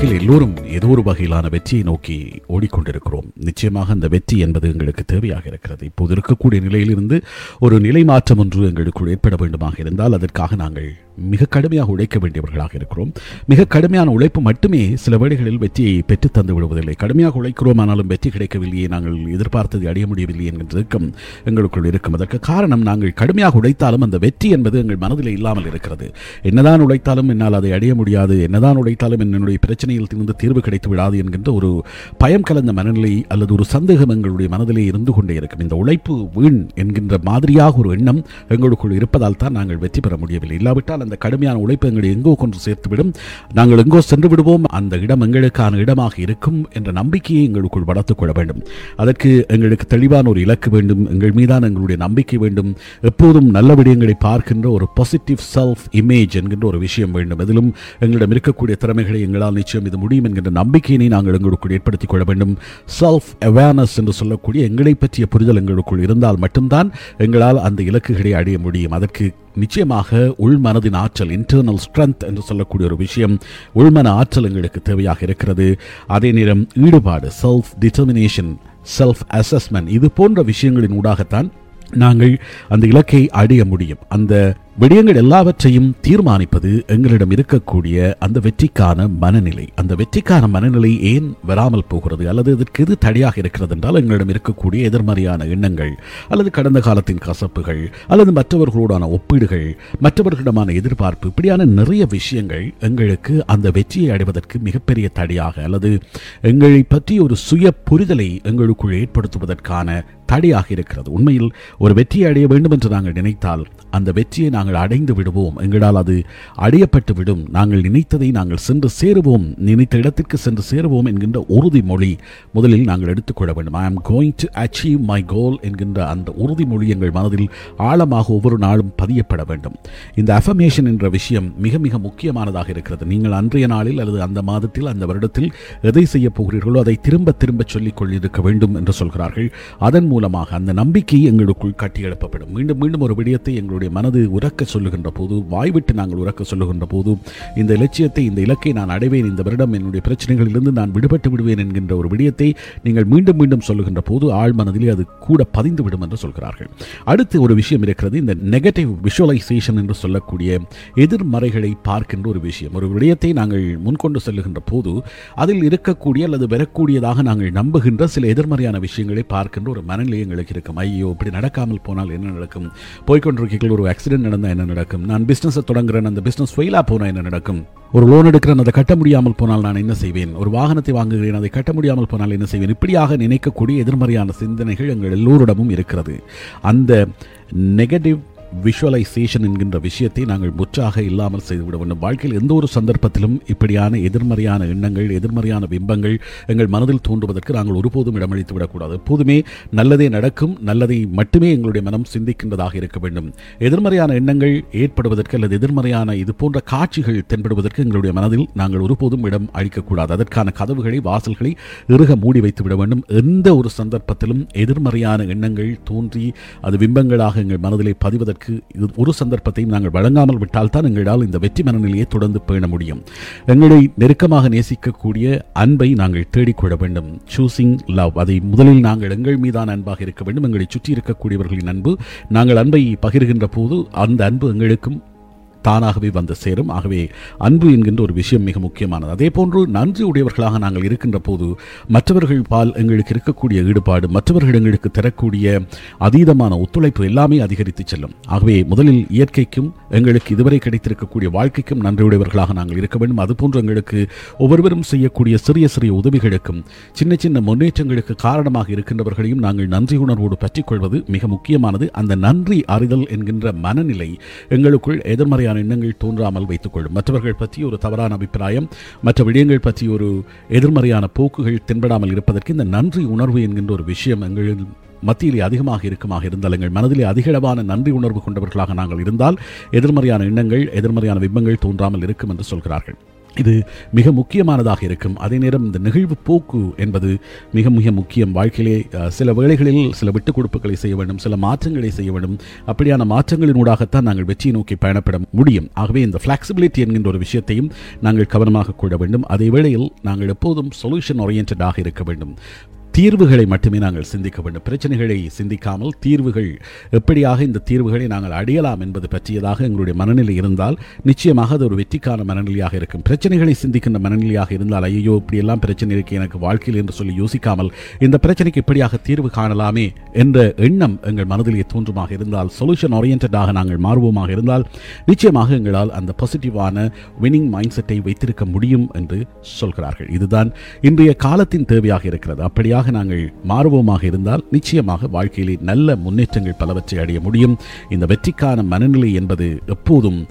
வாழ்க்கையில் எல்லோரும் ஏதோ ஒரு வகையிலான வெற்றியை நோக்கி ஓடிக்கொண்டிருக்கிறோம். நிச்சயமாக அந்த வெற்றி என்பது எங்களுக்கு தேவையாக இருக்கிறது. இப்போது இருக்கக்கூடிய நிலையிலிருந்து ஒரு நிலை மாற்றம் ஒன்று எங்களுக்குள் ஏற்பட வேண்டுமாக இருந்தால் அதற்காக நாங்கள் மிக கடுமையாக உழைக்க வேண்டியவர்களாக இருக்கிறோம். மிக கடுமையான உழைப்பு மட்டுமே சில வேளைகளில் வெற்றியை பெற்று தந்து விடுவதில்லை. கடுமையாக உழைக்கிறோம் ஆனாலும் வெற்றி கிடைக்கவில்லையே நாங்கள் எதிர்பார்த்ததை அடைய முடியவில்லை என்கின்ற இறுக்கம் எங்களுக்குள் இருக்கும். அதற்கு காரணம் நாங்கள் கடுமையாக உழைத்தாலும் அந்த வெற்றி என்பது எங்கள் மனதில் இல்லாமல் இருக்கிறது. என்னதான் உழைத்தாலும் என்னால் அதை அடைய முடியாது. என்னதான் உழைத்தாலும் என்னுடைய பிரச்சனையில் இருந்து தீர்வு கிடைத்து விடாது என்கின்ற ஒரு பயம் கலந்த மனநிலை அல்லது ஒரு சந்தேகம் எங்களுடைய மனதிலே இருந்து கொண்டே இருக்கும். இந்த உழைப்பு வீண் என்கின்ற மாதிரியாக ஒரு எண்ணம் எங்களுக்குள் இருப்பதால் தான் நாங்கள் வெற்றி பெற முடியவில்லை. இல்லாவிட்டால் அந்த கடுமையான உழைப்பு எங்களை எங்கோ கொண்டு சேர்த்துவிடும். நாங்கள் எங்கோ சென்று விடுவோம் அந்த இடம் எங்களுக்கான இடமாக இருக்கும் என்ற நம்பிக்கையை எங்களுக்குள் வளர்த்துக் கொள்ள வேண்டும். அதற்கு எங்களுக்கு தெளிவான ஒரு இலக்கு வேண்டும். எங்கள் மீதான எங்களுடைய நம்பிக்கை வேண்டும். எப்போதும் நல்ல விடயங்களை பார்க்கின்ற ஒரு பாசிட்டிவ் செல்ஃப் இமேஜ் என்கின்ற ஒரு விஷயம் வேண்டும். அதிலும் எங்களிடம் இருக்கக்கூடிய திறமைகளை எங்களால் நிச்சயம் இது முடியும் என்கின்ற நம்பிக்கையினை நாங்கள் எங்களுக்குள் ஏற்படுத்திக் கொள்ள வேண்டும். செல்ஃப் அவேர்னஸ் என்று சொல்லக்கூடிய எங்களை பற்றிய புரிதல் எங்களுக்குள் இருந்தால் மட்டும்தான் எங்களால் அந்த இலக்குகளை அடைய முடியும். அதற்கு நிச்சயமாக உள்மனதின் ஆற்றல் இன்டர்னல் ஸ்ட்ரென்த் என்று சொல்லக்கூடிய ஒரு விஷயம் உள்மன ஆற்றல் எங்களுக்கு தேவையாக இருக்கிறது. அதே நேரம் ஈடுபாடு செல்ஃப் டிட்டர்மினேஷன் செல்ஃப் அசஸ்மெண்ட் இது போன்ற விஷயங்களின் ஊடாகத்தான் நாங்கள் அந்த இலக்கை அடைய முடியும். அந்த விடயங்கள் எல்லாவற்றையும் தீர்மானிப்பது எங்களிடம் இருக்கக்கூடிய அந்த வெற்றிக்கான மனநிலை. அந்த வெற்றிக்கான மனநிலை ஏன் வராமல் போகிறது? அல்லது இதற்கு எது தடையாக இருக்கிறது என்றால் எங்களிடம் இருக்கக்கூடிய எதிர்மறையான எண்ணங்கள் அல்லது கடந்த காலத்தின் கசப்புகள் அல்லது மற்றவர்களோடான ஒப்பீடுகள் மற்றவர்களிடமான எதிர்பார்ப்பு இப்படியான நிறைய விஷயங்கள் எங்களுக்கு அந்த வெற்றியை அடைவதற்கு மிகப்பெரிய தடையாக அல்லது எங்களை பற்றி ஒரு சுய புரிதலை எங்களுக்குள் ஏற்படுத்துவதற்கான தடையாக இருக்கிறது. உண்மையில் ஒரு வெற்றியை அடைய வேண்டும் என்று நாங்கள் நினைத்தால் அந்த வெற்றியை நாங்கள் அடைந்து விடுவோம். எங்களால் அது அடையப்பட்டு விடும். நாங்கள் நினைத்ததை நாங்கள் சென்று சேருவோம். நினைத்த இடத்திற்கு சென்று சேருவோம் என்கின்ற உறுதிமொழி முதலில் நாங்கள் எடுத்துக்கொள்ள வேண்டும். I am going to achieve my goal என்கின்ற அந்த உறுதிமொழி எங்கள் மனதில் ஆழமாக ஒவ்வொரு நாளும் பதியப்பட வேண்டும். இந்த அஃபமேஷன் என்ற விஷயம் மிக மிக முக்கியமானதாக இருக்கிறது. நீங்கள் அன்றைய நாளில் அல்லது அந்த மாதத்தில் அந்த வருடத்தில் எதை செய்ய போகிறீர்களோ அதை திரும்ப திரும்ப சொல்லிக் கொள்ளிருக்க வேண்டும் என்று சொல்கிறார்கள். அதன் மூலமாக அந்த நம்பிக்கை எங்களுக்குள் கட்டி எழுப்பப்படும் மீண்டும் மீண்டும் ஒரு விடயத்தை எங்களுடைய மனது உறக்க சொல்லுகின்ற போது வாய்விட்டு நாங்கள் உறக்க சொல்லுகின்ற போது இந்த இலட்சியத்தை இந்த இலக்கை நான் அடைவேன் இந்த வருடம் என்னுடைய பிரச்சனைகளிலிருந்து நான் விடுபட்டு விடுவேன் என்கின்ற ஒரு விடயத்தை நீங்கள் மீண்டும் மீண்டும் சொல்லுகின்ற போது ஆழ் மனதிலே அது கூட பதிந்து விடும் என்று சொல்கிறார்கள். அடுத்து ஒரு விஷயம் இருக்கிறது இந்த நெகட்டிவ் விஷுவலைசேஷன் என்று சொல்லக்கூடிய எதிர்மறைகளை பார்க்கின்ற ஒரு விஷயம். ஒரு விடயத்தை நாங்கள் முன்கொண்டு செல்லுகின்ற போது அதில் இருக்கக்கூடிய அல்லது வரக்கூடியதாக நாங்கள் நம்புகின்ற சில எதிர்மறையான விஷயங்களை பார்க்கின்ற ஒரு மனநிலை எங்களுக்கு இருக்கும். ஐயோ இப்படி நடக்காமல் போனால் என்ன நடக்கும்? போய்கொண்டிருக்கீர்கள் ஒரு ஆக்சிடென்ட் நடந்தால் என்ன நடக்கும்? நான் பிஸ்னஸை தொடங்குறேன் அந்த பிஸ்னஸ் ஃபெயிலாக போனால் என்ன நடக்கும்? ஒரு லோன் எடுக்கிறேன் அதை கட்ட முடியாமல் போனால் நான் என்ன செய்வேன்? ஒரு வாகனத்தை வாங்குகிறேன் அதை கட்ட முடியாமல் போனால் என்ன செய்வேன்? இப்படியாக நினைக்கக்கூடிய எதிர்மறையான சிந்தனைகள் எங்கள் எல்லோரிடமும் இருக்கிறது. அந்த நெகட்டிவ் விஷுவலைசேஷன் என்கின்ற விஷயத்தை நாங்கள் முற்றாக இல்லாமல் செய்துவிட வேண்டும் வாழ்க்கையில் எந்த ஒரு சந்தர்ப்பத்திலும் இப்படியான எதிர்மறையான எண்ணங்கள் எதிர்மறையான பிம்பங்கள் எங்கள் மனதில் தோன்றுவதற்கு நாங்கள் ஒருபோதும் இடமளித்து விடக்கூடாது. எப்போதுமே நல்லதே நடக்கும் நல்லதை மட்டுமே எங்களுடைய மனம் சிந்திக்கின்றதாக இருக்க வேண்டும். எதிர்மறையான எண்ணங்கள் ஏற்படுவதற்கு அல்லது எதிர்மறையான இது போன்ற காட்சிகள் தென்படுவதற்கு எங்களுடைய மனதில் நாங்கள் ஒருபோதும் இடம் அளிக்கக்கூடாது. அதற்கான கதவுகளை வாசல்களை இறுக மூடி வைத்து விட வேண்டும். எந்த ஒரு சந்தர்ப்பத்திலும் எதிர்மறையான எண்ணங்கள் தோன்றி அது பிம்பங்களாக எங்கள் மனதிலே பதிவதற்கு எங்களுக்கு ஒரு சந்தர்ப்பத்தையும் நாங்கள் வழங்காமல் விட்டால் தான் எங்களால் இந்த வெற்றி மனநிலையை தொடர்ந்து பேண முடியும். எங்களை நெருக்கமாக நேசிக்கக்கூடிய அன்பை நாங்கள் தேடிக்கொள்ள வேண்டும். சூசிங் லவ் அதை முதலில் நாங்கள் எங்கள் மீதான அன்பாக இருக்க வேண்டும். எங்களை சுற்றி இருக்கக்கூடியவர்களின் அன்பு. நாங்கள் அன்பை பகிர்கின்ற போது அந்த அன்பு எங்களுக்கும் தானாகவே வந்து சேரும். ஆகவே அன்பு என்கின்ற ஒரு விஷயம் மிக முக்கியமானது. அதே போன்று நன்றி உடையவர்களாக நாங்கள் இருக்கின்ற போது மற்றவர்கள் பால் எங்களுக்கு இருக்கக்கூடிய ஈடுபாடு மற்றவர்கள் எங்களுக்கு தரக்கூடிய அதீதமான ஒத்துழைப்பு எல்லாமே அதிகரித்து செல்லும். ஆகவே முதலில் இயற்கைக்கும் எங்களுக்கு இதுவரை கிடைத்திருக்கக்கூடிய வாழ்க்கைக்கும் நன்றியுடையவர்களாக நாங்கள் இருக்க வேண்டும். அதுபோன்று எங்களுக்கு ஒவ்வொருவரும் செய்யக்கூடிய சிறிய சிறிய உதவிகளுக்கும் சின்ன சின்ன முன்னேற்றங்களுக்கு காரணமாக இருக்கின்றவர்களையும் நாங்கள் நன்றி உணர்வோடு பற்றிக்கொள்வது மிக முக்கியமானது. அந்த நன்றி அறிதல் என்கின்ற மனநிலை எங்களுக்குள் எதிர்மறையான எண்ணங்கள் தோன்றாமல் வைத்துக்கொள்ளும். மற்றவர்கள் பற்றி ஒரு தவறான அபிப்பிராயம் மற்ற விடயங்கள் பற்றி ஒரு எதிர்மறையான போக்குகள் தென்படாமல் இருப்பதற்கு இந்த நன்றி உணர்வு என்கின்ற ஒரு விஷயம் எங்களில் மத்தியிலே அதிகமாக இருக்குமாக இருந்தால் எங்கள் மனதிலே அதிகளவான நன்றி உணர்வு கொண்டவர்களாக நாங்கள் இருந்தால் எதிர்மறையான எண்ணங்கள் எதிர்மறையான விம்பங்கள் தோன்றாமல் இருக்கும் என்று சொல்கிறார்கள். இது மிக முக்கியமானதாக இருக்கும். அதே நேரம் இந்த நிகழ்வு போக்கு என்பது மிக மிக முக்கியம். வாழ்க்கையிலே சில வேளைகளில் சில விட்டுக் கொடுப்புகளை செய்ய வேண்டும் சில மாற்றங்களை செய்ய வேண்டும். அப்படியான மாற்றங்களினூடாகத்தான் நாங்கள் வெற்றியை நோக்கி பயணப்பட முடியும். ஆகவே இந்த ஃப்ளெக்சிபிலிட்டி என்கின்ற ஒரு விஷயத்தையும் நாங்கள் கவனமாக கொள்ள வேண்டும். அதே வேளையில் நாங்கள் எப்போதும் சொல்யூஷன் ஓரியன்டாக இருக்க வேண்டும். தீர்வுகளை மட்டுமே நாங்கள் சிந்திக்க வேண்டும். பிரச்சனைகளை சிந்திக்காமல் தீர்வுகள் எப்படியாக இந்த தீர்வுகளை நாங்கள் அடையலாம் என்பது பற்றியதாக எங்களுடைய மனநிலை இருந்தால் நிச்சயமாக அது ஒரு வெற்றிக்கான மனநிலையாக இருக்கும். பிரச்சனைகளை சிந்திக்கின்ற மனநிலையாக இருந்தால் ஐயோ இப்படியெல்லாம் பிரச்சனை இருக்கு எனக்கு வாழ்க்கையில் என்று சொல்லி யோசிக்காமல் இந்த பிரச்சனைக்கு இப்படியாக தீர்வு காணலாமே என்ற எண்ணம் எங்கள் மனதிலே தோன்றுமாக இருந்தால் சொல்யூஷன் ஓரியன்டாக நாங்கள் மாறுவோமாக இருந்தால் நிச்சயமாக எங்களால் அந்த பாசிட்டிவான வினிங் மைண்ட் செட்டை வைத்திருக்க முடியும் என்று சொல்கிறார்கள். இதுதான் இன்றைய காலத்தின் தேவையாக இருக்கிறது. அப்படியாக நாங்கள் மாறுவோமாக இருந்தால் நிச்சயமாக வாழ்க்கையிலே நல்ல முன்னேற்றங்கள் பலவற்றை அடைய முடியும். இந்த வெற்றிக்கான மனநிலை என்பது எப்போதும்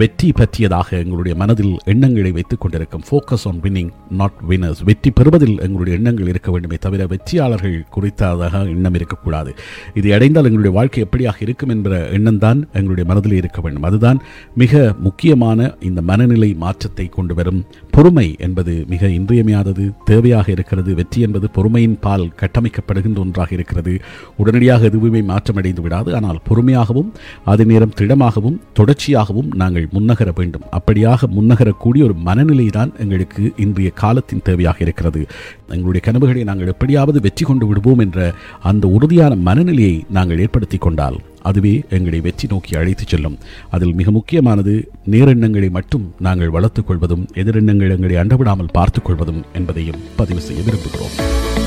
வெற்றி பற்றியதாக எங்களுடைய மனதில் எண்ணங்களை வைத்துக் கொண்டிருக்கும். Focus on winning not winners வெற்றி பெறுவதில் எங்களுடைய எண்ணங்கள் இருக்க வேண்டுமே தவிர வெற்றியாளர்கள் குறித்ததாக எண்ணம் இருக்கக்கூடாது. இதை அடைந்தால் எங்களுடைய வாழ்க்கை எப்படியாக இருக்கும் என்ற எண்ணம் தான் எங்களுடைய மனதில் இருக்க வேண்டும். அதுதான் மிக முக்கியமான இந்த மனநிலை மாற்றத்தை கொண்டு வரும் பொறுமை என்பது மிக இன்றியமையாதது தேவையாக இருக்கிறது. வெற்றி என்பது பொறுமையின் பால் கட்டமைக்கப்படுகின்ற ஒன்றாக இருக்கிறது. உடனடியாக எதுவுமே மாற்றமடைந்து விடாது. ஆனால் பொறுமையாகவும் அதே நேரம் திடமாகவும் தொடர்ச்சியாகவும் நாங்கள் முன்னகர வேண்டும். அப்படியாக முன்னகரக்கூடிய ஒரு மனநிலை தான் எங்களுக்கு இன்றைய காலத்தின் தேவையாக இருக்கிறது. எங்களுடைய கனவுகளை நாங்கள் எப்படியாவது வெற்றி கொண்டு விடுவோம் என்ற அந்த உறுதியான மனநிலையை நாங்கள் ஏற்படுத்தி கொண்டால் அதுவே எங்களை வெற்றி நோக்கி அழைத்துச் செல்லும். அதில் மிக முக்கியமானது நேரெண்ணங்களை மட்டும் நாங்கள் வளர்த்துக் கொள்வதும் எதிரெண்ணங்கள் எங்களை அண்டவிடாமல் பார்த்துக் கொள்வதும் என்பதையும் பதிவு செய்ய விரும்புகிறோம்.